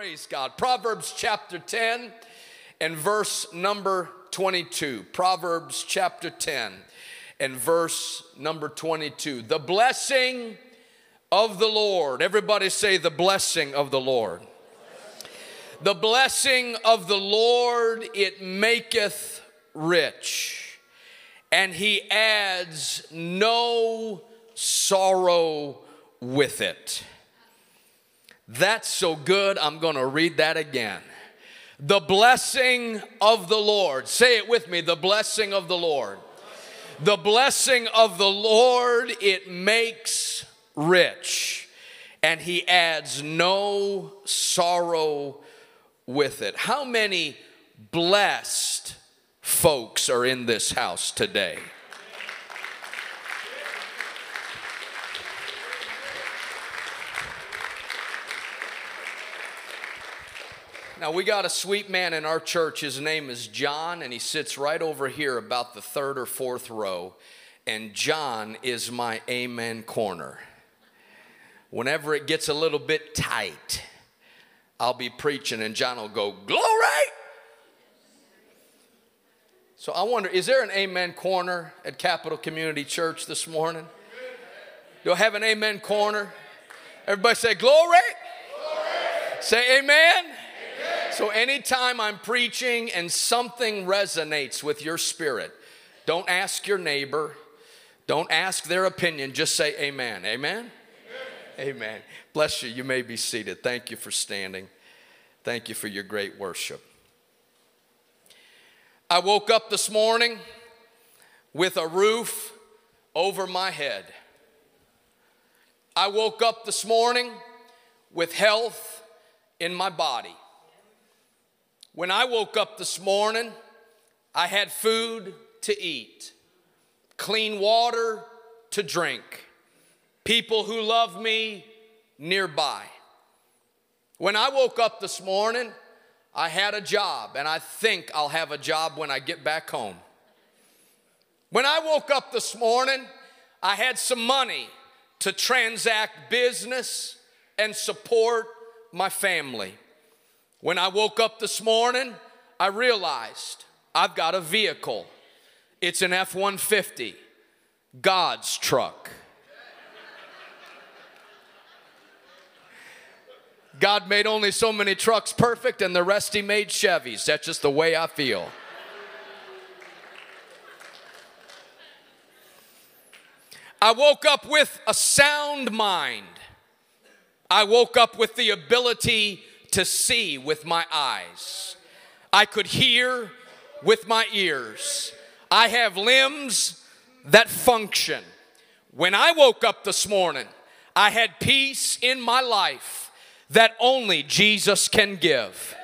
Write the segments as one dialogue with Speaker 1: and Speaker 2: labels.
Speaker 1: Praise God. Proverbs chapter 10 and verse number 22. Proverbs chapter 10 and verse number 22. The blessing of the Lord. Everybody say, the blessing of the Lord. The blessing of the Lord, it maketh rich, and he adds no sorrow with it. That's so good, I'm gonna read that again. The blessing of the Lord. Say it with me the blessing of the Lord. The blessing of the Lord, it makes rich, and he adds no sorrow with it. How many blessed folks are in this house today? Now, we got a sweet man in our church. His name is John, and he sits right over here about the third or fourth row. And John is my amen corner. Whenever it gets a little bit tight, I'll be preaching, and John will go, Glory! So I wonder, is there an amen corner at Capital Community Church this morning? Do I have an amen corner? Everybody say, Glory! Glory. Say, Amen. So, anytime I'm preaching and something resonates with your spirit, don't ask your neighbor, don't ask their opinion, just say amen. Amen? Amen. amen. Bless you. You may be seated. Thank you for standing. Thank you for your great worship. I woke up this morning with a roof over my head. I woke up this morning with health in my body. When I woke up this morning, I had food to eat, clean water to drink, people who love me nearby. When I woke up this morning, I had a job, and I think I'll have a job when I get back home. When I woke up this morning, I had some money to transact business and support my family. When I woke up this morning, I realized I've got a vehicle. It's an F 150, God's truck. God made only so many trucks perfect, and the rest He made Chevys. That's just the way I feel. I woke up with a sound mind. I woke up with the ability to see with my eyes. I could hear with my ears. I have limbs that function. When I woke up this morning, I had peace in my life that only Jesus can give.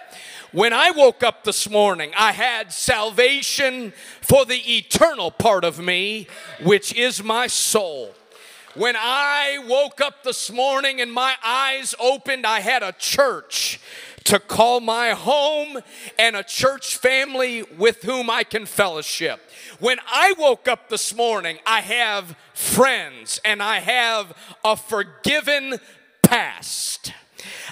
Speaker 1: When I woke up this morning, I had salvation for the eternal part of me, which is my soul. When I woke up this morning and my eyes opened, I had a church to call my home and a church family with whom I can fellowship. When I woke up this morning, I have friends and I have a forgiven past.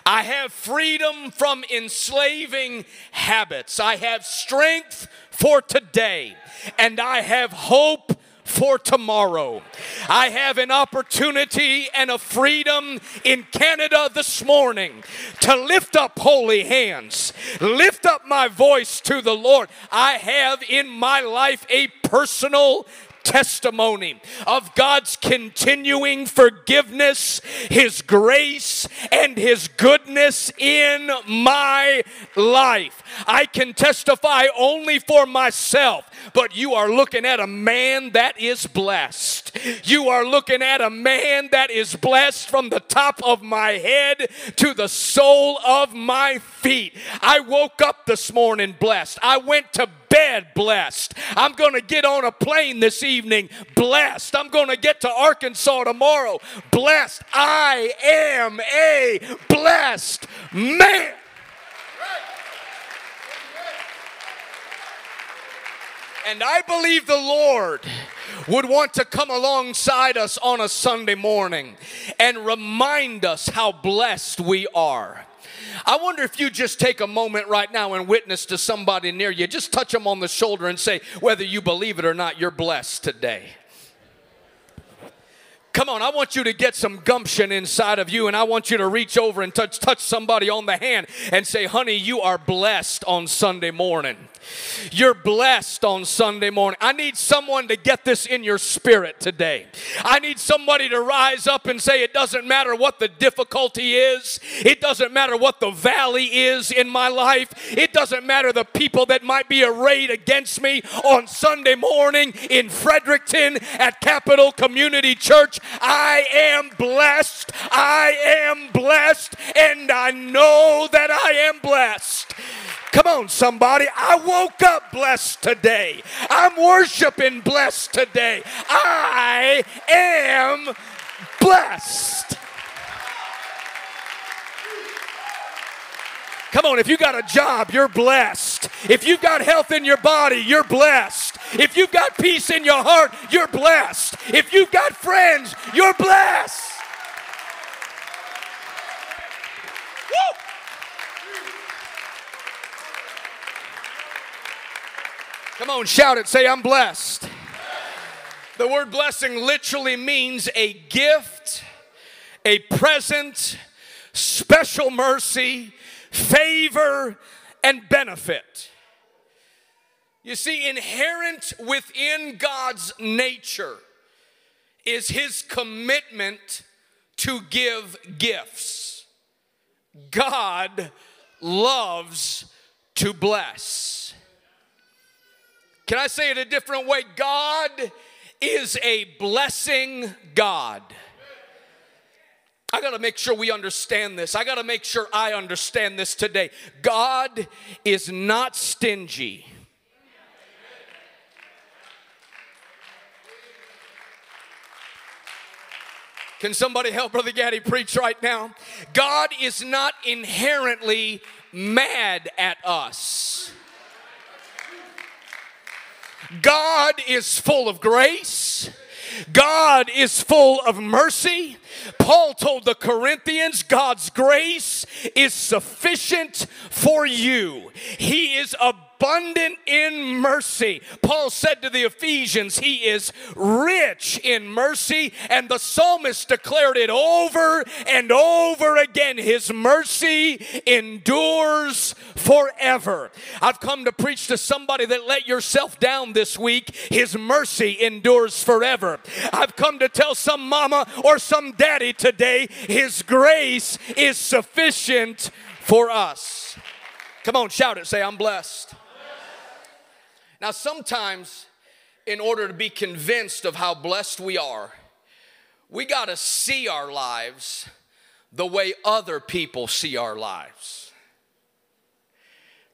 Speaker 1: I have freedom from enslaving habits. I have strength for today. And I have hope for tomorrow. I have an opportunity and a freedom in Canada this morning to lift up holy hands, lift up my voice to the Lord. I have in my life a personal testimony of God's continuing forgiveness, His grace, and His goodness in my life. I can testify only for myself, but you are looking at a man that is blessed. You are looking at a man that is blessed from the top of my head to the sole of my feet. I woke up this morning blessed. I went to bed blessed. I'm going to get on a plane this evening blessed. I'm going to get to Arkansas tomorrow blessed. I am a blessed man. And I believe the Lord would want to come alongside us on a Sunday morning and remind us how blessed we are. I wonder if you just take a moment right now and witness to somebody near you. Just touch them on the shoulder and say, whether you believe it or not, you're blessed today. Come on, I want you to get some gumption inside of you, and I want you to reach over and touch, touch somebody on the hand and say, Honey, you are blessed on Sunday morning. You're blessed on Sunday morning. I need someone to get this in your spirit today. I need somebody to rise up and say, It doesn't matter what the difficulty is, it doesn't matter what the valley is in my life, it doesn't matter the people that might be arrayed against me on Sunday morning in Fredericton at Capital Community Church. I am blessed. I am blessed, and I know that I am blessed. Come on, somebody. I woke up blessed today. I'm worshiping blessed today. I am blessed. Come on, if you got a job, you're blessed. If you've got health in your body, you're blessed. If you've got peace in your heart, you're blessed. If you've got friends, you're blessed. Woo! Come on, shout it. Say, I'm blessed. The word blessing literally means a gift, a present, special mercy, favor, and benefit. You see, inherent within God's nature is his commitment to give gifts. God loves to bless. Can I say it a different way? God is a blessing God. I got to make sure we understand this. I got to make sure I understand this today. God is not stingy. Can somebody help Brother Gaddy preach right now? God is not inherently mad at us. God is full of grace. God is full of mercy. Paul told the Corinthians, God's grace is sufficient for you. He is a abundant in mercy. Paul said to the Ephesians, He is rich in mercy, and the psalmist declared it over and over again. His mercy endures forever. I've come to preach to somebody that let yourself down this week. His mercy endures forever. I've come to tell some mama or some daddy today, His grace is sufficient for us. Come on, shout it. Say, I'm blessed. Now, sometimes, in order to be convinced of how blessed we are, we got to see our lives the way other people see our lives.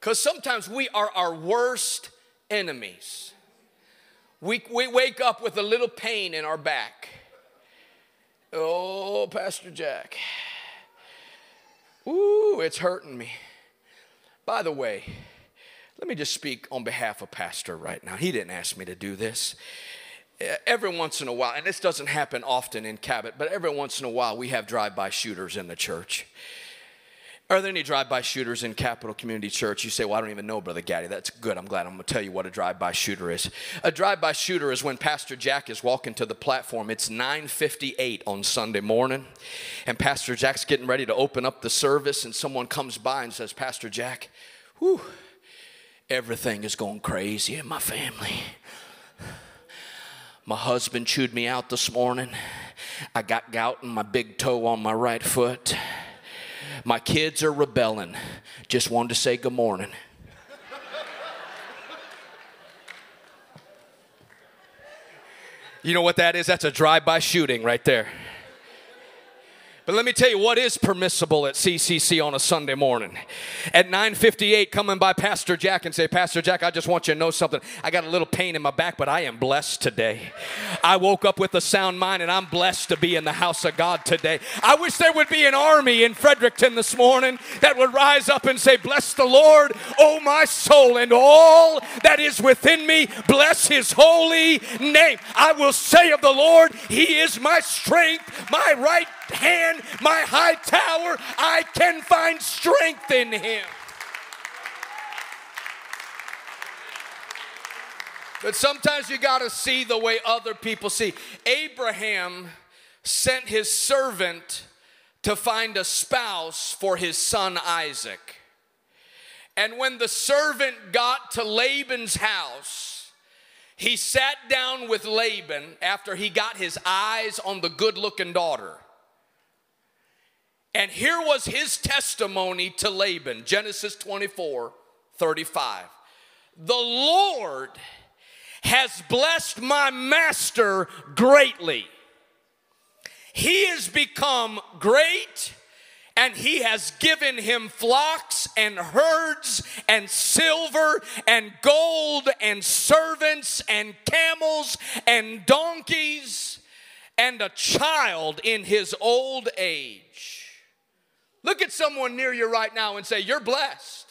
Speaker 1: Because sometimes we are our worst enemies. We, we wake up with a little pain in our back. Oh, Pastor Jack. Ooh, it's hurting me. By the way, let me just speak on behalf of Pastor right now. He didn't ask me to do this. Eh, every once in a while, and this doesn't happen often in Cabot, but every once in a while we have drive by shooters in the church. Are there any drive-by shooters in Capital Community Church? You say, "Well, I don't even know, Brother Gaddy." That's good. I'm glad. I'm going to tell you what a drive-by shooter is. A drive-by shooter is when Pastor Jack is walking to the platform. It's 9:58 on Sunday morning, and Pastor Jack's getting ready to open up the service, and someone comes by and says, "Pastor Jack, whew, Everything is going crazy in my family. My husband chewed me out this morning. I got gout in my big toe on my right foot. My kids are rebelling. Just wanted to say good morning. You know what that is? That's a drive by shooting right there. But let me tell you what is permissible at CCC on a Sunday morning. At 9:58 coming by Pastor Jack and say, "Pastor Jack, I just want you to know something. I got a little pain in my back, but I am blessed today. I woke up with a sound mind and I'm blessed to be in the house of God today. I wish there would be an army in Fredericton this morning that would rise up and say, "Bless the Lord, oh my soul, and all that is within me, bless his holy name. I will say of the Lord, he is my strength, my right hand, my high tower. I can find strength in him. But sometimes you got to see the way other people see. Abraham sent his servant to find a spouse for his son Isaac. And when the servant got to Laban's house, he sat down with Laban after he got his eyes on the good looking daughter. And here was his testimony to Laban Genesis 24 35. The Lord has blessed my master greatly. He has become great and he has given him flocks and herds and silver and gold and servants and camels and donkeys and a child in his old age. Look at someone near you right now and say, You're blessed.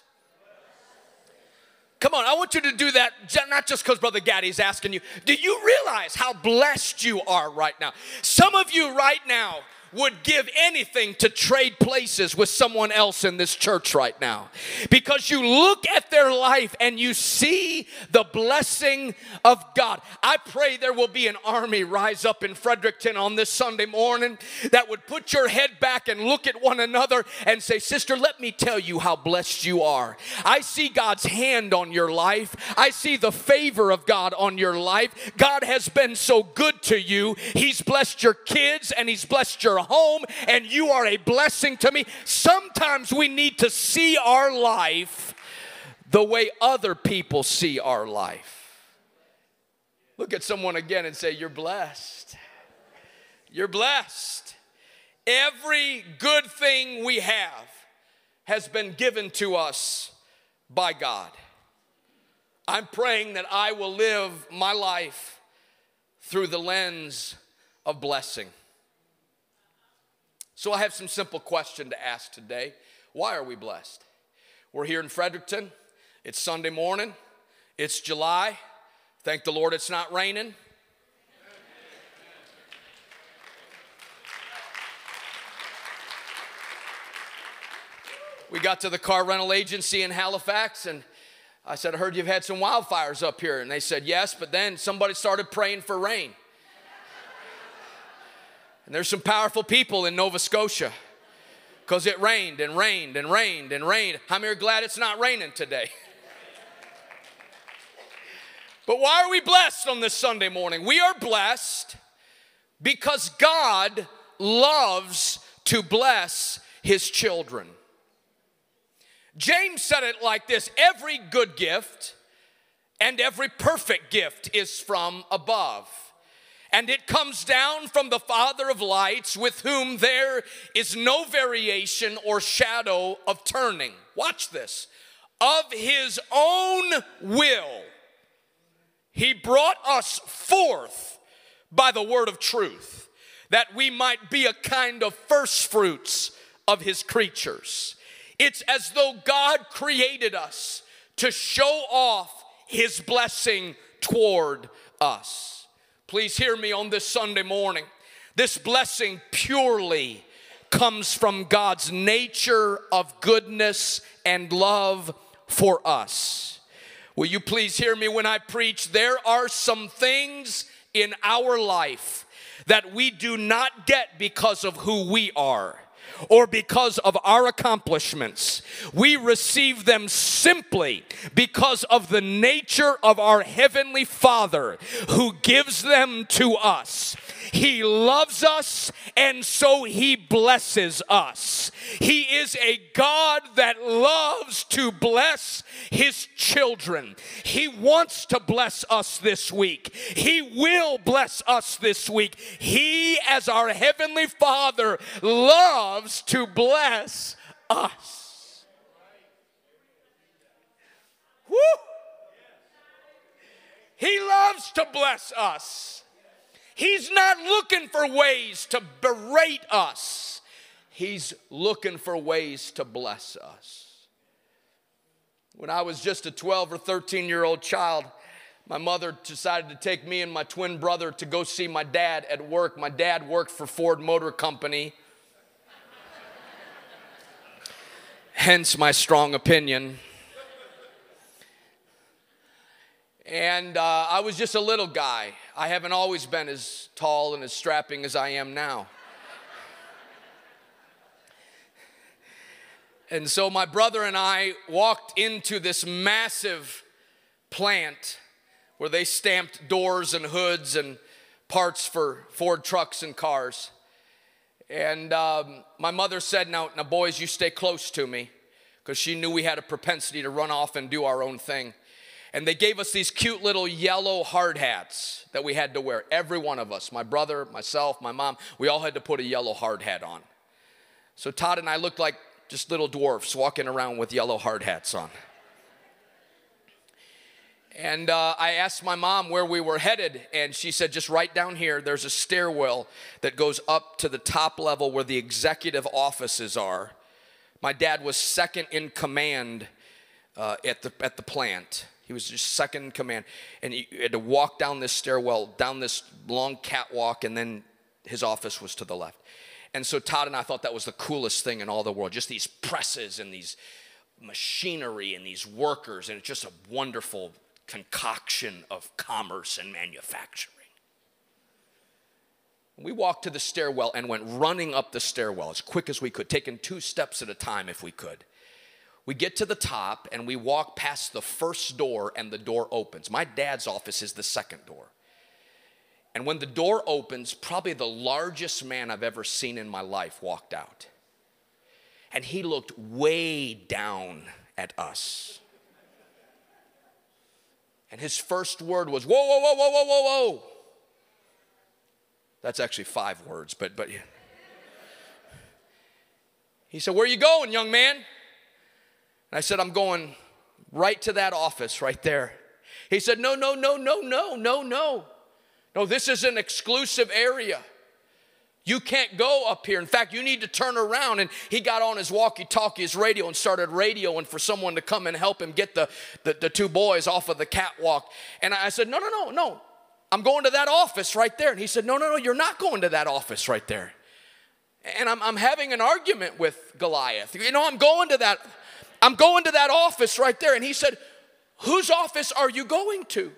Speaker 1: Come on, I want you to do that not just because Brother Gaddy's asking you. Do you realize how blessed you are right now? Some of you right now would give anything to trade places with someone else in this church right now. Because you look at their life and you see the blessing of God. I pray there will be an army rise up in Fredericton on this Sunday morning that would put your head back and look at one another and say, Sister, let me tell you how blessed you are. I see God's hand on your life, I see the favor of God on your life. God has been so good to you. He's blessed your kids and He's blessed your home and you are a blessing to me. Sometimes we need to see our life the way other people see our life. Look at someone again and say, You're blessed. You're blessed. Every good thing we have has been given to us by God. I'm praying that I will live my life through the lens of blessing. So I have some simple question to ask today. Why are we blessed? We're here in Fredericton. It's Sunday morning. It's July. Thank the Lord it's not raining. We got to the car rental agency in Halifax and I said, I heard you've had some wildfires up here. And they said, Yes, but then somebody started praying for rain. And there's some powerful people in Nova Scotia because it rained and rained and rained and rained. Many are glad it's not raining today? but why are we blessed on this Sunday morning? We are blessed because God loves to bless his children. James said it like this every good gift and every perfect gift is from above and it comes down from the Father of lights, with whom there is no variation or shadow of turning. Watch this. Of his own will, he brought us forth by the word of truth, that we might be a kind of first fruits of his creatures. It's as though God created us to show off his blessing toward us. Please hear me on this Sunday morning. This blessing purely comes from God's nature of goodness and love for us. Will you please hear me when I preach? There are some things in our life that we do not get because of who we are or because of our accomplishments. We receive them simply because of the nature of our Heavenly Father who gives them to us. He loves us, and so He blesses us. He is a God that loves to bless His children. He wants to bless us this week. He will bless us this week. He, as our Heavenly Father, loves to bless us. Woo! He loves to bless us. He's not looking for ways to berate us, He's looking for ways to bless us. When I was just a 12 or 13 year old child, my mother decided to take me and my twin brother to go see my dad at work. My dad worked for Ford Motor Company. Hence my strong opinion. And uh, I was just a little guy. I haven't always been as tall and as strapping as I am now. and so my brother and I walked into this massive plant where they stamped doors and hoods and parts for Ford trucks and cars. And um, my mother said, now, now, boys, you stay close to me, because she knew we had a propensity to run off and do our own thing. And they gave us these cute little yellow hard hats that we had to wear. Every one of us, my brother, myself, my mom, we all had to put a yellow hard hat on. So Todd and I looked like just little dwarfs walking around with yellow hard hats on. And uh, I asked my mom where we were headed, and she said, just right down here, there's a stairwell that goes up to the top level where the executive offices are. My dad was second in command uh, at, the, at the plant. He was just second in command. And he had to walk down this stairwell, down this long catwalk, and then his office was to the left. And so Todd and I thought that was the coolest thing in all the world. Just these presses and these machinery and these workers. And it's just a wonderful concoction of commerce and manufacturing. We walked to the stairwell and went running up the stairwell as quick as we could, taking two steps at a time if we could. We get to the top and we walk past the first door, and the door opens. My dad's office is the second door. And when the door opens, probably the largest man I've ever seen in my life walked out. And he looked way down at us. And his first word was, Whoa, whoa, whoa, whoa, whoa, whoa, whoa. That's actually five words, but, but he said, Where are you going, young man? And I said, I'm going right to that office right there. He said, No, no, no, no, no, no, no. No, this is an exclusive area. You can't go up here. In fact, you need to turn around. And he got on his walkie talkie, his radio, and started radioing for someone to come and help him get the, the, the, two boys off of the catwalk. And I said, No, no, no, no. I'm going to that office right there. And he said, No, no, no, you're not going to that office right there. And I'm, I'm having an argument with Goliath. You know, I'm going to that I'm going to that office right there. And he said, Whose office are you going to?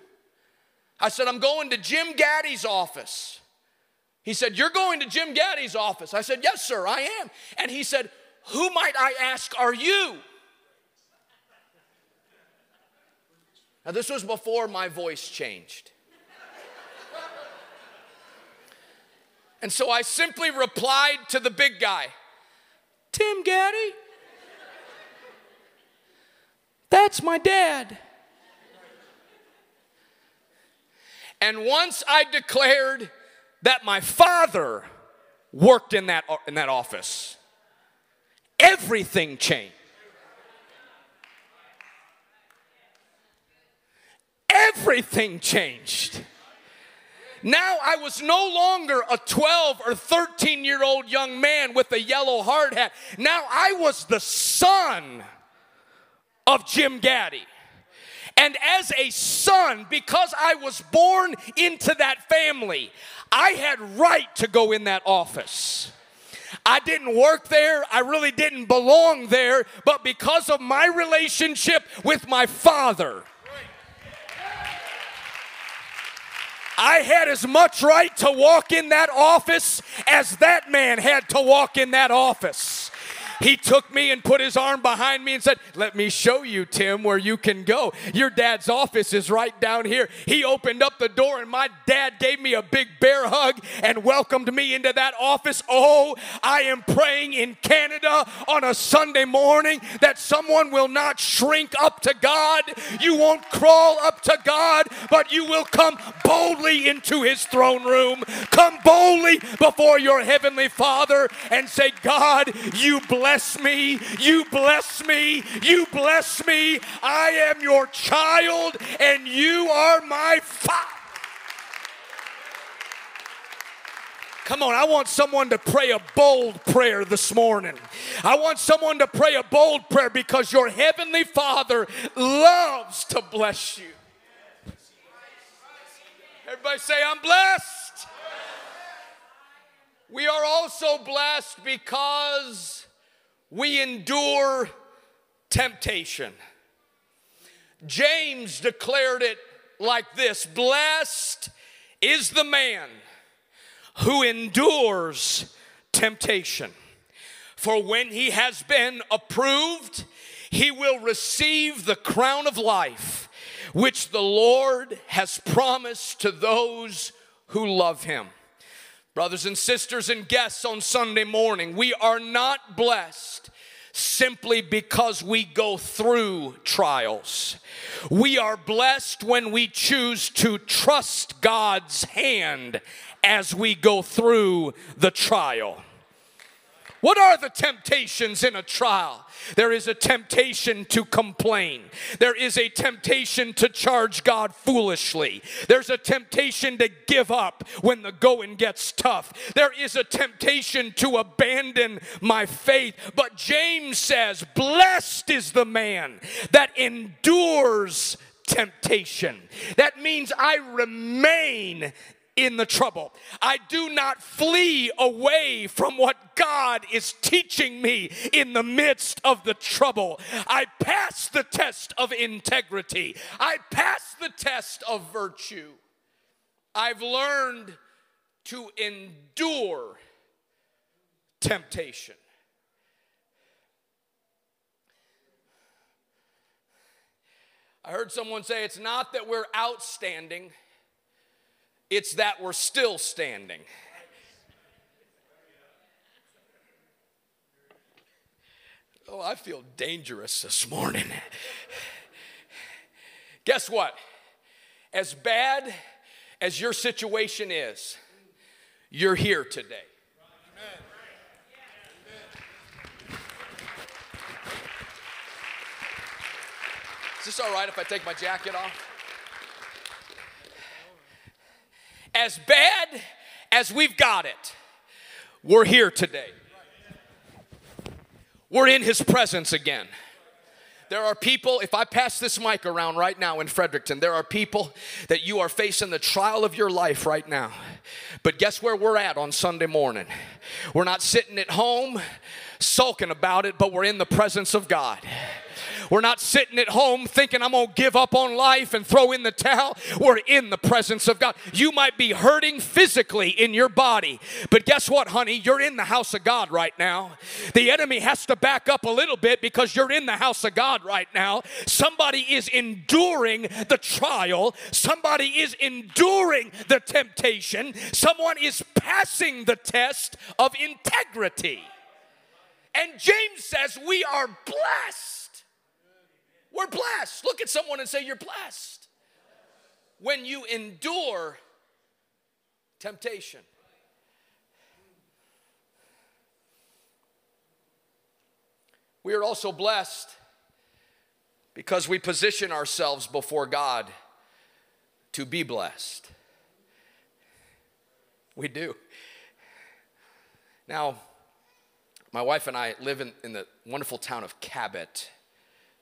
Speaker 1: I said, I'm going to Jim Gaddy's office. He said, You're going to Jim Gaddy's office. I said, Yes, sir, I am. And he said, Who might I ask are you? Now, this was before my voice changed. and so I simply replied to the big guy Tim Gaddy. That's my dad. And once I declared that my father worked in that, in that office, everything changed. Everything changed. Now I was no longer a 12 or 13 year old young man with a yellow hard hat. Now I was the son of Jim Gaddy. And as a son, because I was born into that family, I had right to go in that office. I didn't work there. I really didn't belong there. But because of my relationship with my father, I had as much right to walk in that office as that man had to walk in that office. He took me and put his arm behind me and said, Let me show you, Tim, where you can go. Your dad's office is right down here. He opened up the door, and my dad gave me a big bear hug and welcomed me into that office. Oh, I am praying in Canada on a Sunday morning that someone will not shrink up to God. You won't crawl up to God, but you will come boldly into his throne room. Come boldly before your heavenly Father and say, God, you bless me. You bless me. You bless me. I am your child and you are my father. Come on, I want someone to pray a bold prayer this morning. I want someone to pray a bold prayer because your heavenly Father loves to bless you. Everybody say, I'm blessed. We are also blessed because we endure temptation. James declared it like this Blessed is the man who endures temptation. For when he has been approved, he will receive the crown of life, which the Lord has promised to those who love him. Brothers and sisters and guests on Sunday morning, we are not blessed simply because we go through trials. We are blessed when we choose to trust God's hand as we go through the trial. What are the temptations in a trial? There is a temptation to complain. There is a temptation to charge God foolishly. There's a temptation to give up when the going gets tough. There is a temptation to abandon my faith. But James says, Blessed is the man that endures temptation. That means I remain in the trouble. I do not flee away from what God is teaching me in the midst of the trouble. I pass the test of integrity, I pass the test of virtue. I've learned to endure temptation. I heard someone say it's not that we're outstanding it's that we're still standing. Oh, I feel dangerous this morning. Guess what? As bad as your situation is, you're here today. Is this all right if I take my jacket off? as bad as we've got it, we're here today. We're in His presence again. There are people, if I pass this mic around right now in Fredericton, there are people that you are facing the trial of your life right now. But guess where we're at on Sunday morning? We're not sitting at home sulking about it, but we're in the presence of God. We're not sitting at home thinking I'm going to give up on life and throw in the towel. We're in the presence of God. You might be hurting physically in your body, but guess what, honey? You're in the house of God right now. The enemy has to back up a little bit because you're in the house of God right now. Somebody is enduring the trial, somebody is enduring the temptation, someone is passing the test of integrity. And James says, We are blessed we're blessed. Look at someone and say, You're blessed. When you endure temptation. We are also blessed because we position ourselves before God to be blessed. We do. Now, my wife and I live in, in the wonderful town of Cabot.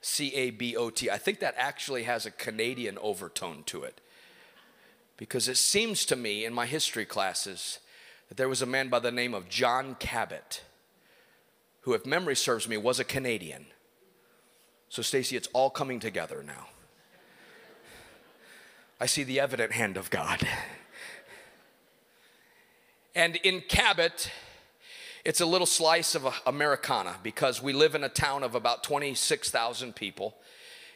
Speaker 1: C A B O T. I think that actually has a Canadian overtone to it. Because it seems to me in my history classes that there was a man by the name of John Cabot, who, if memory serves me, was a Canadian. So, Stacy, it's all coming together now. I see the evident hand of God. And in Cabot, it's a little slice of uh, Americana because we live in a town of about 26,000 people.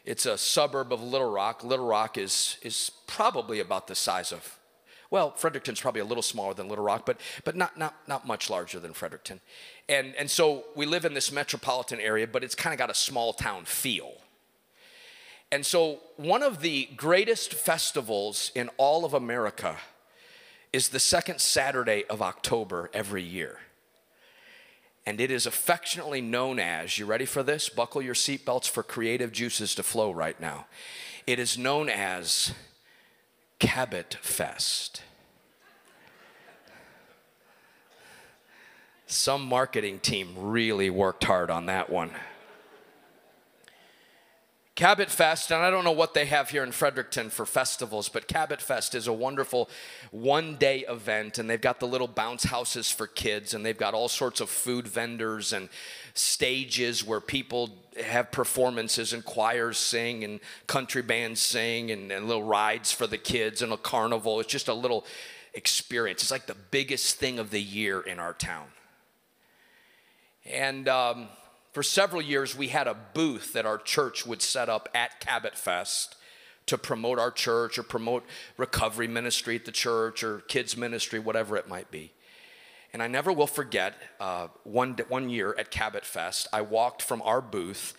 Speaker 1: It's a suburb of Little Rock. Little Rock is, is probably about the size of, well, Fredericton's probably a little smaller than Little Rock, but, but not, not, not much larger than Fredericton. And, and so we live in this metropolitan area, but it's kind of got a small town feel. And so one of the greatest festivals in all of America is the second Saturday of October every year. And it is affectionately known as, you ready for this? Buckle your seatbelts for creative juices to flow right now. It is known as Cabot Fest. Some marketing team really worked hard on that one. Cabot Fest, and I don't know what they have here in Fredericton for festivals, but Cabot Fest is a wonderful one day event, and they've got the little bounce houses for kids, and they've got all sorts of food vendors and stages where people have performances and choirs sing and country bands sing and, and little rides for the kids and a carnival. It's just a little experience. It's like the biggest thing of the year in our town. And um, for several years, we had a booth that our church would set up at Cabot Fest to promote our church or promote recovery ministry at the church or kids ministry, whatever it might be. And I never will forget uh, one, one year at Cabot Fest, I walked from our booth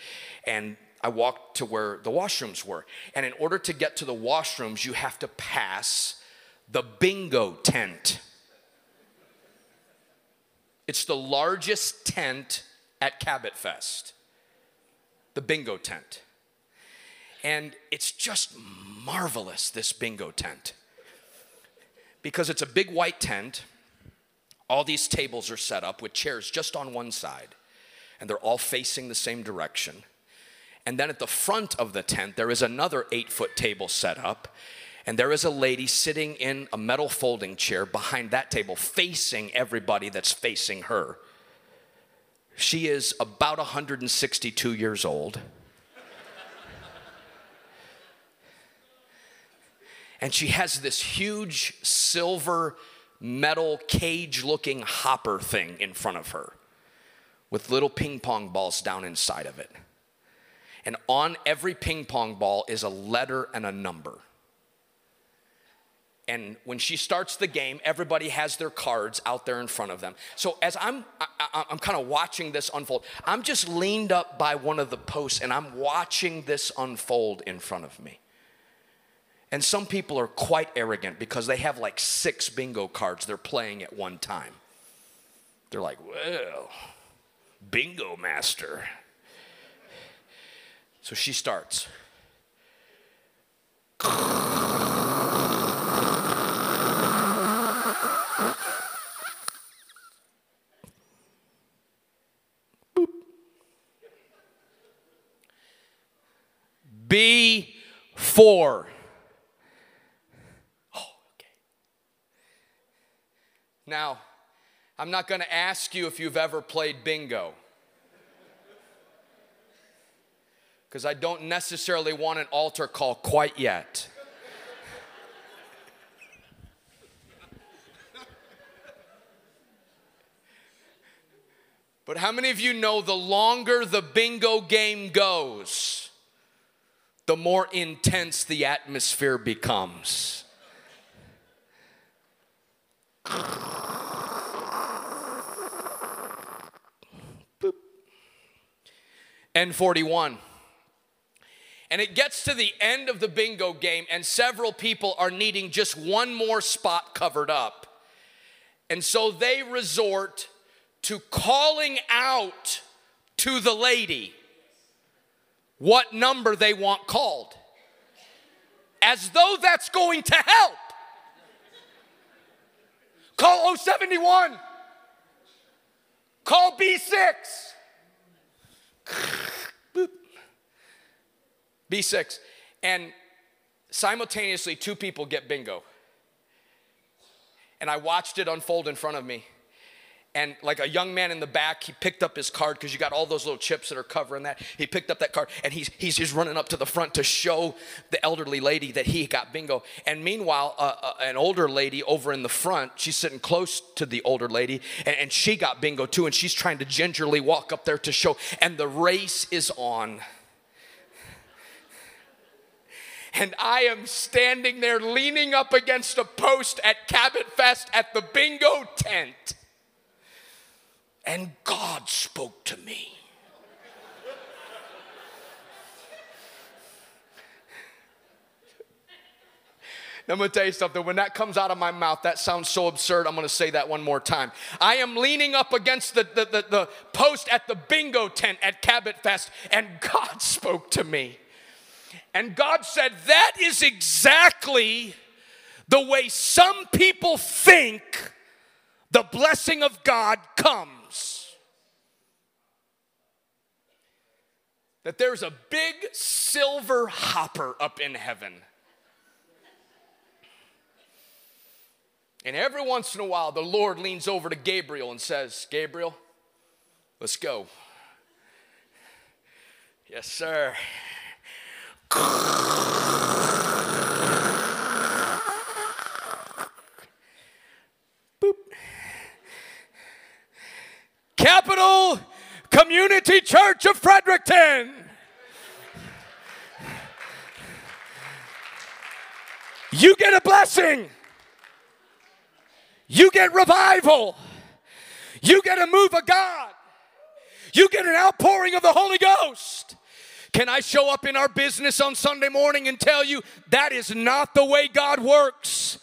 Speaker 1: and I walked to where the washrooms were. And in order to get to the washrooms, you have to pass the bingo tent. It's the largest tent at Cabot Fest, the bingo tent. And it's just marvelous, this bingo tent. Because it's a big white tent. All these tables are set up with chairs just on one side, and they're all facing the same direction. And then at the front of the tent, there is another eight foot table set up, and there is a lady sitting in a metal folding chair behind that table, facing everybody that's facing her. She is about 162 years old. and she has this huge silver metal cage looking hopper thing in front of her with little ping pong balls down inside of it. And on every ping pong ball is a letter and a number. And when she starts the game, everybody has their cards out there in front of them. So as I'm, I, am kind of watching this unfold, I'm just leaned up by one of the posts and I'm watching this unfold in front of me. And some people are quite arrogant because they have like six bingo cards they're playing at one time. They're like, well, bingo master. So she starts. B4. Oh, okay. Now, I'm not going to ask you if you've ever played bingo. Because I don't necessarily want an altar call quite yet. But how many of you know the longer the bingo game goes, the more intense the atmosphere becomes. N41. And it gets to the end of the bingo game, and several people are needing just one more spot covered up. And so they resort to calling out to the lady what number they want called, as though that's going to help. Call 071. Call B6. B6. And simultaneously, two people get bingo. And I watched it unfold in front of me. And like a young man in the back, he picked up his card because you got all those little chips that are covering that. He picked up that card and he's, he's just running up to the front to show the elderly lady that he got bingo. And meanwhile, uh, uh, an older lady over in the front, she's sitting close to the older lady and, and she got bingo too. And she's trying to gingerly walk up there to show. And the race is on and I am standing there leaning up against a post at Cabot Fest at the bingo tent. And God spoke to me. I'm gonna tell you something. When that comes out of my mouth, that sounds so absurd. I'm gonna say that one more time. I am leaning up against the, the, the, the post at the bingo tent at Cabot Fest, and God spoke to me. And God said, That is exactly the way some people think the blessing of God comes. That there's a big silver hopper up in heaven. And every once in a while, the Lord leans over to Gabriel and says, Gabriel, let's go. Yes, sir. Boop. Capital Community Church of Fredericton. You get a blessing. You get revival. You get a move of God. You get an outpouring of the Holy Ghost. Can I show up in our business on Sunday morning and tell you that is not the way God works?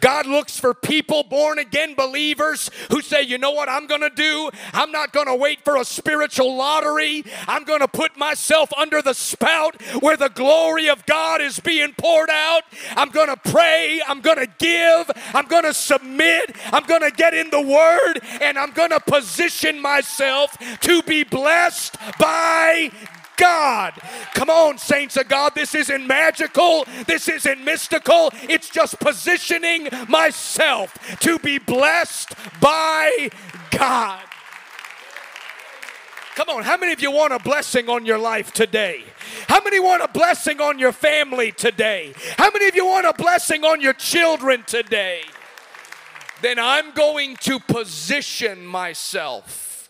Speaker 1: God looks for people, born again believers, who say, you know what I'm going to do? I'm not going to wait for a spiritual lottery. I'm going to put myself under the spout where the glory of God is being poured out. I'm going to pray. I'm going to give. I'm going to submit. I'm going to get in the Word and I'm going to position myself to be blessed by God. Come on, saints of God. This isn't magical. This isn't mystical. It's just positioning myself to be blessed by God. Come on, how many of you want a blessing on your life today? How many want a blessing on your family today? How many of you want a blessing on your children today? Then I'm going to position myself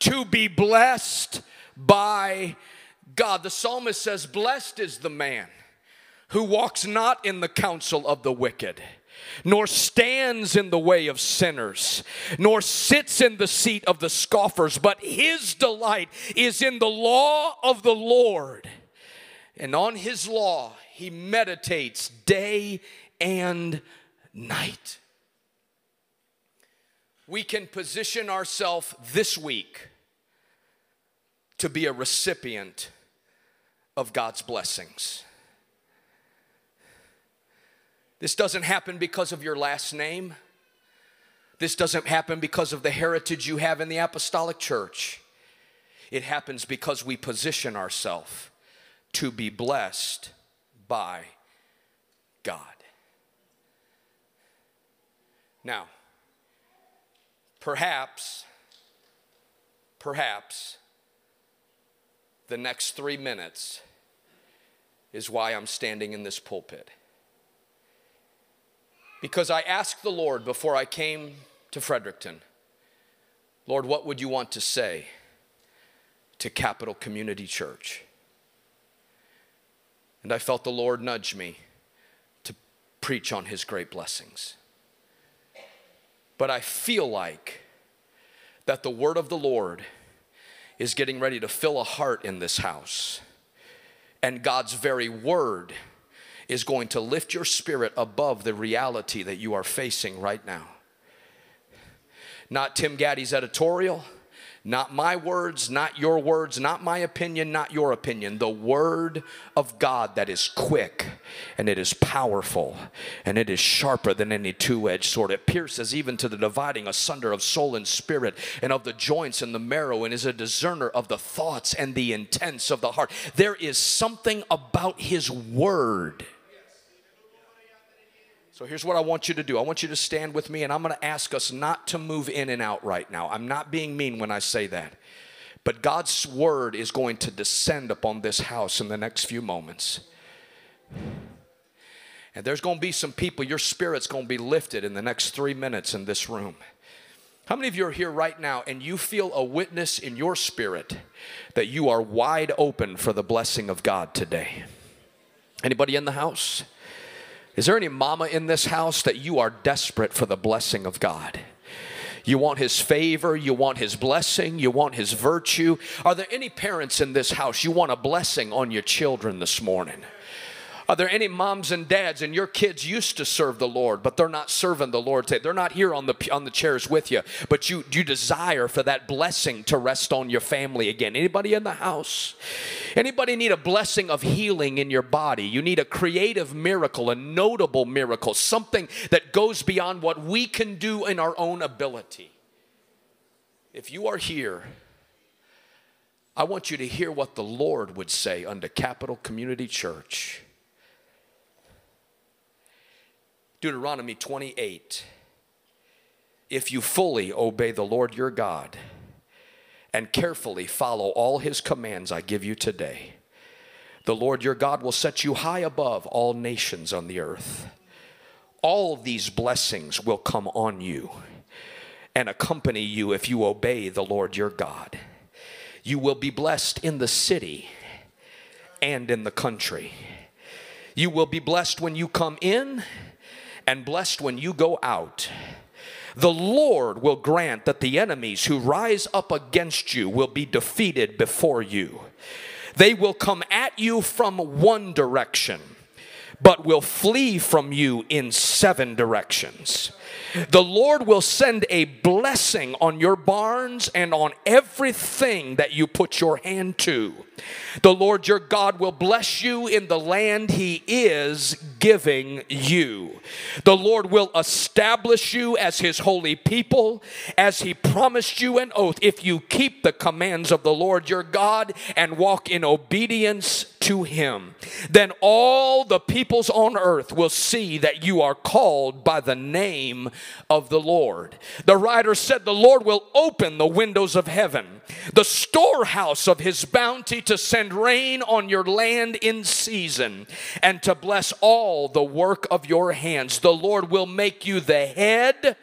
Speaker 1: to be blessed by God. The psalmist says, Blessed is the man who walks not in the counsel of the wicked, nor stands in the way of sinners, nor sits in the seat of the scoffers, but his delight is in the law of the Lord. And on his law he meditates day and night. We can position ourselves this week to be a recipient of God's blessings. This doesn't happen because of your last name. This doesn't happen because of the heritage you have in the apostolic church. It happens because we position ourselves to be blessed by God. Now, perhaps, perhaps, the next three minutes is why I'm standing in this pulpit. Because I asked the Lord before I came to Fredericton, Lord, what would you want to say to Capital Community Church? And I felt the Lord nudge me to preach on his great blessings. But I feel like that the word of the Lord is getting ready to fill a heart in this house. And God's very word is going to lift your spirit above the reality that you are facing right now. Not Tim Gaddy's editorial, not my words, not your words, not my opinion, not your opinion. The word of God that is quick and it is powerful and it is sharper than any two edged sword. It pierces even to the dividing asunder of soul and spirit and of the joints and the marrow and is a discerner of the thoughts and the intents of the heart. There is something about his word So here's what I want you to do I want you to stand with me, and I'm going to ask us not to move in and out right now. I'm not being mean when I say that. But God's word is going to descend upon this house in the next few moments. And there's going to be some people, your spirit's going to be lifted in the next three minutes in this room. How many of you are here right now and you feel a witness in your spirit that you are wide open for the blessing of God today? Anybody in the house? Is there any mama in this house that you are desperate for the blessing of God? You want his favor, you want his blessing, you want his virtue. Are there any parents in this house you want a blessing on your children this morning? Are there any moms and dads and your kids used to serve the Lord, but they're not serving the Lord today? They're not here on the on the chairs with you, but you you desire for that blessing to rest on your family again. Anybody in the house? Anybody need a blessing of healing in your body? You need a creative miracle, a notable miracle, something that goes beyond what we can do in our own ability. If you are here, I want you to hear what the Lord would say unto Capital Community Church. Deuteronomy 28. If you fully obey the Lord your God and carefully follow all his commands I give you today, the Lord your God will set you high above all nations on the earth. All these blessings will come on you and accompany you if you obey the Lord your God. You will be blessed in the city and in the country. You will be blessed when you come in and blessed when you go out. The Lord will grant that the enemies who rise up against you will be defeated before you. They will come at you from one direction, but will flee from you in seven directions. The Lord will send a blessing on your barns and on everything that you put your hand to. The Lord your God will bless you in the land he is giving you. The Lord will establish you as his holy people, as he promised you an oath, if you keep the commands of the Lord your God and walk in obedience to him. Then all the peoples on earth will see that you are called by the name of the Lord. The writer said, The Lord will open the windows of heaven, the storehouse of his bounty to send rain on your land in season and to bless all the work of your hands. The Lord will make you the head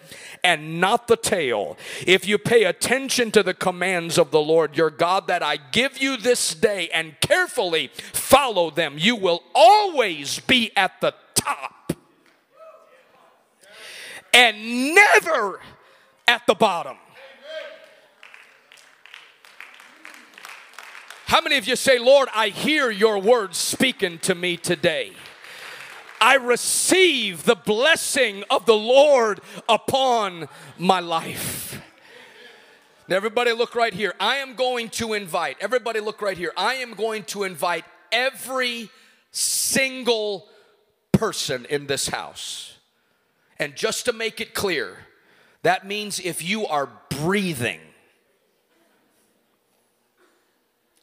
Speaker 1: and not the tail. If you pay attention to the commands of the Lord your God that I give you this day and carefully follow them, you will always be at the top and never at the bottom. How many of you say, Lord, I hear your words speaking to me today? I receive the blessing of the Lord upon my life. Now, everybody, look right here. I am going to invite, everybody, look right here. I am going to invite every single person in this house. And just to make it clear, that means if you are breathing,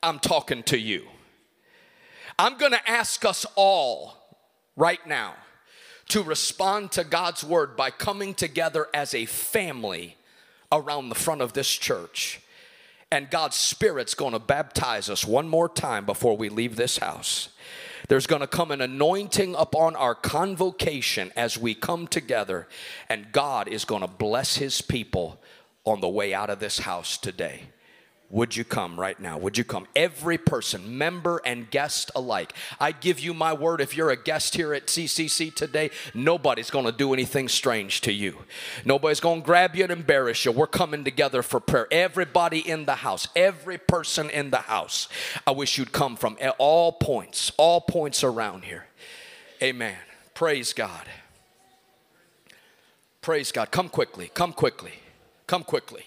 Speaker 1: I'm talking to you. I'm going to ask us all right now to respond to God's word by coming together as a family around the front of this church. And God's Spirit's going to baptize us one more time before we leave this house. There's going to come an anointing upon our convocation as we come together, and God is going to bless His people on the way out of this house today. Would you come right now? Would you come? Every person, member and guest alike. I give you my word if you're a guest here at CCC today, nobody's going to do anything strange to you. Nobody's going to grab you and embarrass you. We're coming together for prayer. Everybody in the house, every person in the house. I wish you'd come from all points, all points around here. Amen. Praise God. Praise God. Come quickly. Come quickly. Come quickly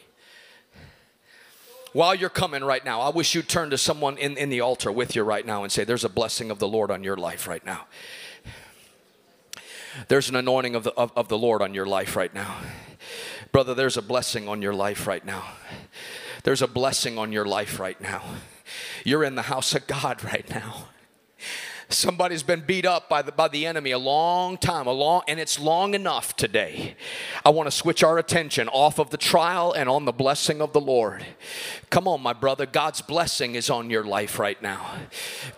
Speaker 1: while you're coming right now, I wish you'd turn to someone in, in the altar with you right now and say, There's a blessing of the Lord on your life right now. There's an anointing of the, of, of the Lord on your life right now. Brother, there's a blessing on your life right now. There's a blessing on your life right now. You're in the house of God right now. Somebody's been beat up by the, by the enemy a long time, a long, and it's long enough today. I want to switch our attention off of the trial and on the blessing of the Lord. Come on, my brother. God's blessing is on your life right now.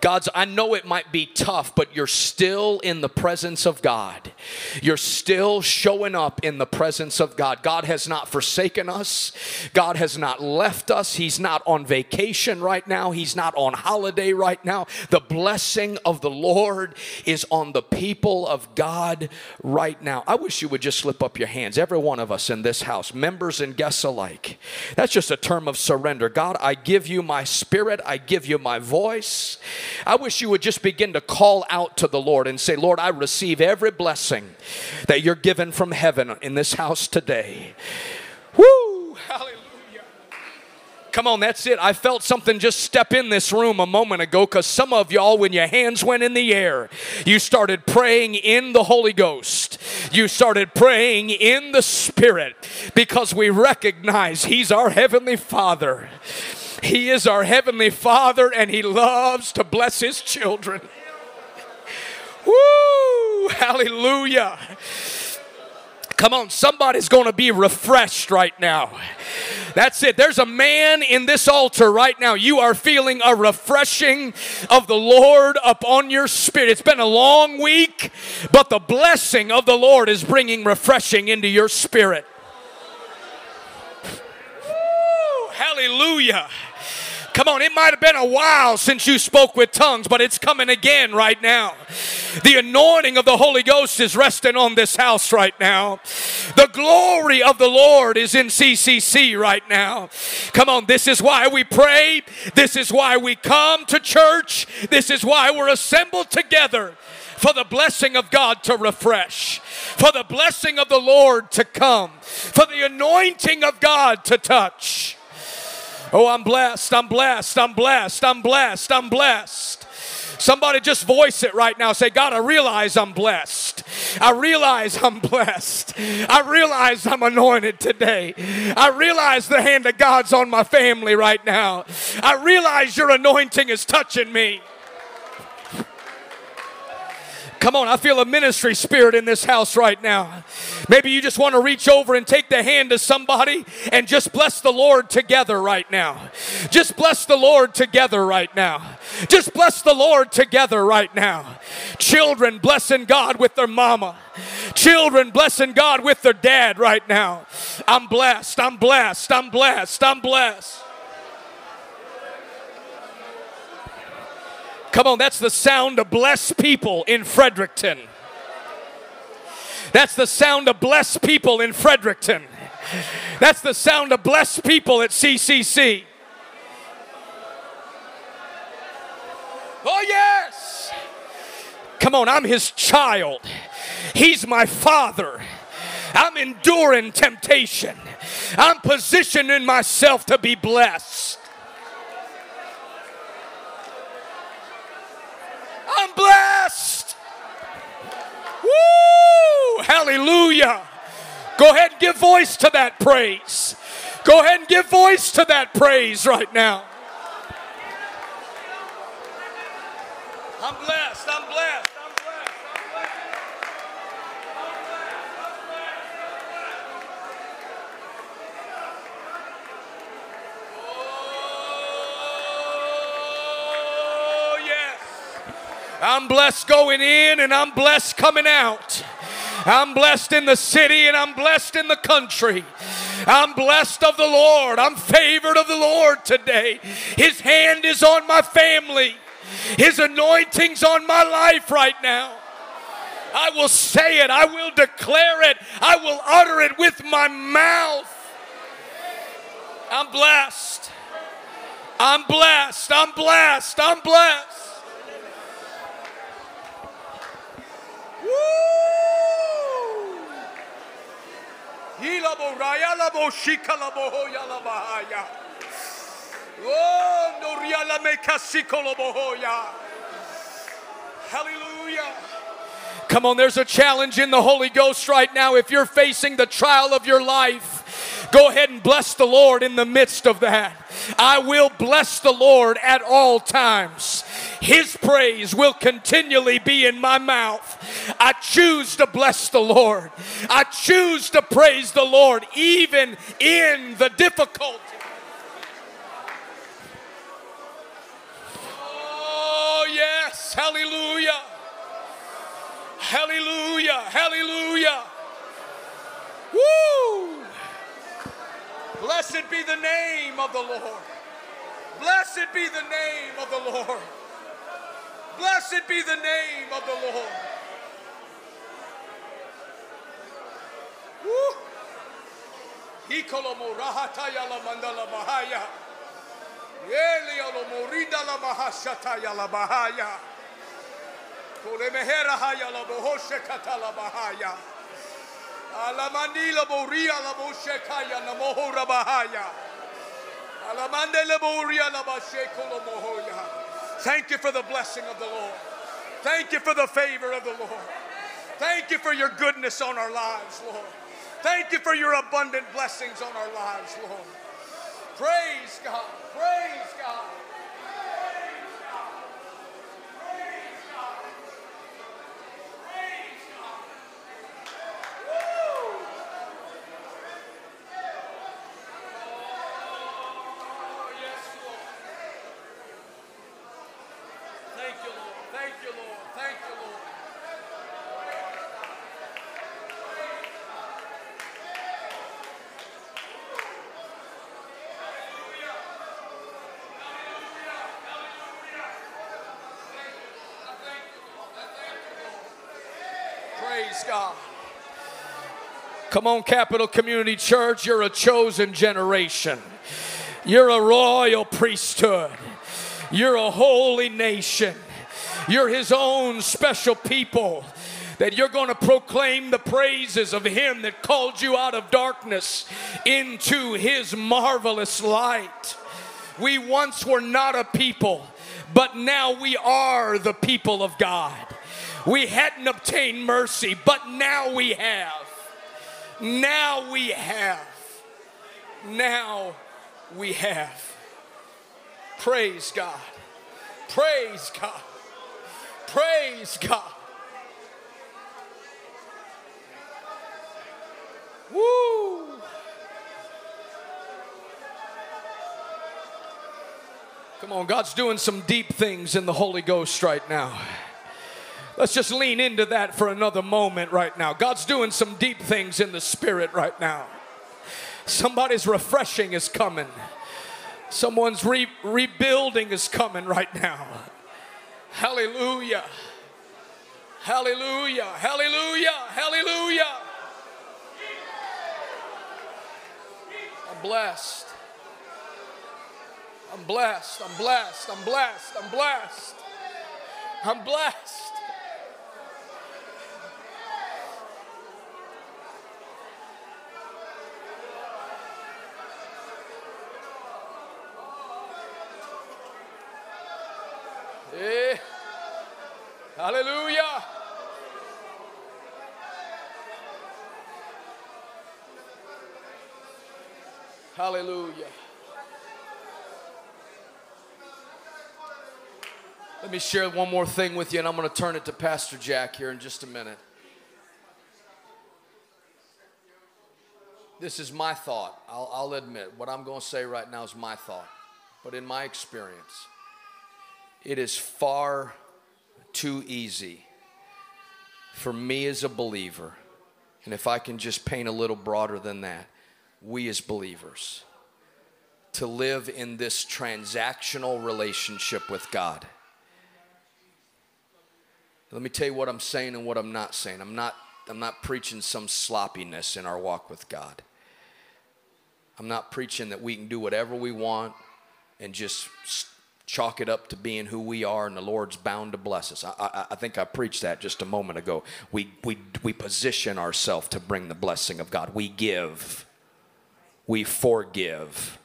Speaker 1: God's, I know it might be tough, but you're still in the presence of God. You're still showing up in the presence of God. God has not forsaken us, God has not left us. He's not on vacation right now, He's not on holiday right now. The blessing of the Lord is on the people of God right now. I wish you would just slip up your hands, every one of us in this house, members and guests alike. That's just a term of surrender surrender. God, I give you my spirit, I give you my voice. I wish you would just begin to call out to the Lord and say, Lord, I receive every blessing that you're given from heaven in this house today. Woo! Hallelujah. Come on, that's it. I felt something just step in this room a moment ago because some of y'all, when your hands went in the air, you started praying in the Holy Ghost. You started praying in the Spirit because we recognize He's our Heavenly Father. He is our Heavenly Father and He loves to bless His children. Woo! Hallelujah. Come on, somebody's going to be refreshed right now. That's it. There's a man in this altar right now. You are feeling a refreshing of the Lord upon your spirit. It's been a long week, but the blessing of the Lord is bringing refreshing into your spirit. Woo, hallelujah. Come on, it might have been a while since you spoke with tongues, but it's coming again right now. The anointing of the Holy Ghost is resting on this house right now. The glory of the Lord is in CCC right now. Come on, this is why we pray. This is why we come to church. This is why we're assembled together for the blessing of God to refresh, for the blessing of the Lord to come, for the anointing of God to touch. Oh, I'm blessed, I'm blessed, I'm blessed, I'm blessed, I'm blessed. Somebody just voice it right now. Say, God, I realize I'm blessed. I realize I'm blessed. I realize I'm anointed today. I realize the hand of God's on my family right now. I realize your anointing is touching me. Come on, I feel a ministry spirit in this house right now. Maybe you just want to reach over and take the hand of somebody and just bless the Lord together right now. Just bless the Lord together right now. Just bless the Lord together right now. Children blessing God with their mama. Children blessing God with their dad right now. I'm blessed. I'm blessed. I'm blessed. I'm blessed. Come on, that's the sound of blessed people in Fredericton. That's the sound of blessed people in Fredericton. That's the sound of blessed people at CCC. Oh, yes. Come on, I'm his child. He's my father. I'm enduring temptation. I'm positioning myself to be blessed. Blessed. Woo! Hallelujah. Go ahead and give voice to that praise. Go ahead and give voice to that praise right now. I'm blessed. I'm blessed. I'm blessed going in and I'm blessed coming out. I'm blessed in the city and I'm blessed in the country. I'm blessed of the Lord. I'm favored of the Lord today. His hand is on my family, His anointing's on my life right now. I will say it, I will declare it, I will utter it with my mouth. I'm blessed. I'm blessed. I'm blessed. I'm blessed. Oh, Hallelujah. Come on, there's a challenge in the Holy Ghost right now. If you're facing the trial of your life, go ahead and bless the Lord in the midst of that. I will bless the Lord at all times. His praise will continually be in my mouth. I choose to bless the Lord. I choose to praise the Lord even in the difficulty. Oh, yes. Hallelujah. Hallelujah. Hallelujah. Woo! Blessed be the name of the Lord. Blessed be the name of the Lord. Blessed be the name of the Lord. Woo! Hikolomo rahataya la mandala mahaya. Eliolo morida la mahashataya la bahaya. Kolemehera haya la bohoshe katala bahaya. Alamandila boria la boshekaya na mohora bahaya. Alamandele boria la bashekolo mohoya. Thank you for the blessing of the Lord. Thank you for the favor of the Lord. Thank you for your goodness on our lives, Lord. Thank you for your abundant blessings on our lives, Lord. Praise God. Praise God. Oh, yes, Lord. Thank you, Lord. Thank you, Lord. Thank you, Lord. God. Come on, Capital Community Church, you're a chosen generation. You're a royal priesthood. You're a holy nation. You're his own special people. That you're going to proclaim the praises of him that called you out of darkness into his marvelous light. We once were not a people, but now we are the people of God. We hadn't obtained mercy, but now we have. Now we have. Now we have. Praise God. Praise God. Praise God. Woo! Come on, God's doing some deep things in the Holy Ghost right now. Let's just lean into that for another moment right now. God's doing some deep things in the spirit right now. Somebody's refreshing is coming. Someone's re- rebuilding is coming right now. Hallelujah. Hallelujah. Hallelujah. Hallelujah. I'm blessed. I'm blessed. I'm blessed. I'm blessed. I'm blessed. I'm blessed. Eh. Hallelujah. Hallelujah. Let me share one more thing with you, and I'm going to turn it to Pastor Jack here in just a minute. This is my thought. I'll, I'll admit, what I'm going to say right now is my thought. But in my experience, it is far too easy for me as a believer, and if I can just paint a little broader than that, we as believers, to live in this transactional relationship with God. Let me tell you what I'm saying and what I'm not saying. I'm not, I'm not preaching some sloppiness in our walk with God. I'm not preaching that we can do whatever we want and just chalk it up to being who we are and the Lord's bound to bless us. I, I, I think I preached that just a moment ago. We, we, we position ourselves to bring the blessing of God. We give, we forgive,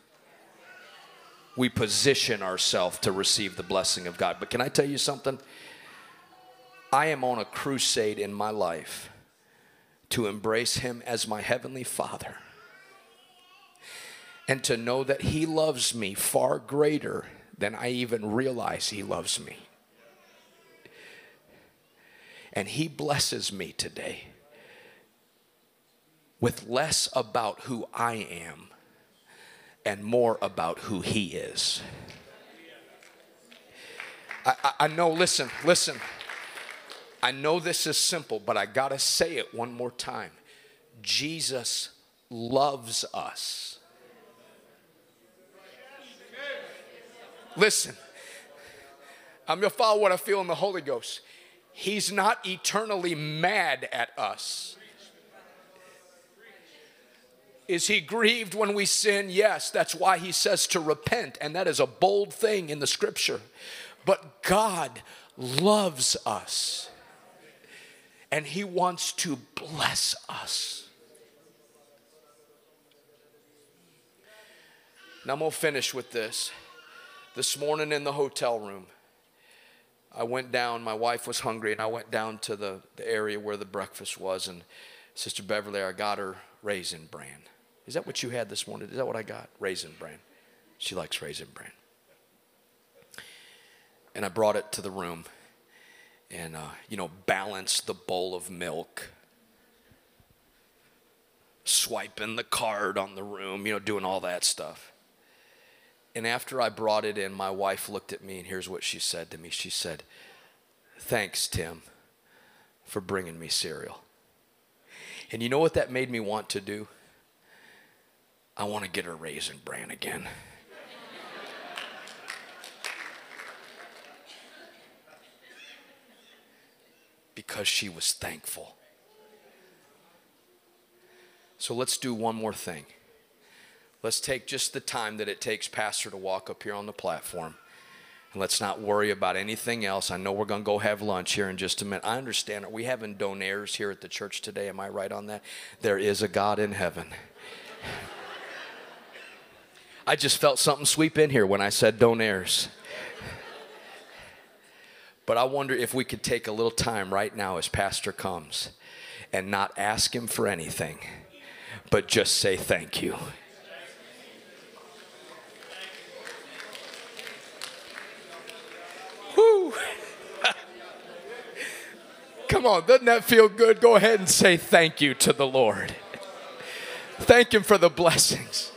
Speaker 1: we position ourselves to receive the blessing of God. But can I tell you something? I am on a crusade in my life to embrace Him as my Heavenly Father and to know that He loves me far greater than I even realize He loves me. And He blesses me today with less about who I am and more about who He is. I, I, I know, listen, listen. I know this is simple, but I gotta say it one more time. Jesus loves us. Listen, I'm gonna follow what I feel in the Holy Ghost. He's not eternally mad at us. Is he grieved when we sin? Yes, that's why he says to repent, and that is a bold thing in the scripture. But God loves us, and he wants to bless us. Now, I'm gonna finish with this. This morning in the hotel room, I went down, my wife was hungry, and I went down to the, the area where the breakfast was, and Sister Beverly, I got her raisin bran. Is that what you had this morning? Is that what I got? Raisin bran. She likes raisin bran. And I brought it to the room and, uh, you know, balanced the bowl of milk, swiping the card on the room, you know, doing all that stuff. And after I brought it in, my wife looked at me and here's what she said to me. She said, Thanks, Tim, for bringing me cereal. And you know what that made me want to do? I want to get her raisin bran again. because she was thankful. So let's do one more thing. Let's take just the time that it takes Pastor to walk up here on the platform. And let's not worry about anything else. I know we're going to go have lunch here in just a minute. I understand. Are we having donairs here at the church today? Am I right on that? There is a God in heaven. I just felt something sweep in here when I said donairs. But I wonder if we could take a little time right now as Pastor comes and not ask him for anything, but just say thank you. Come on, doesn't that feel good? Go ahead and say thank you to the Lord. Thank Him for the blessings.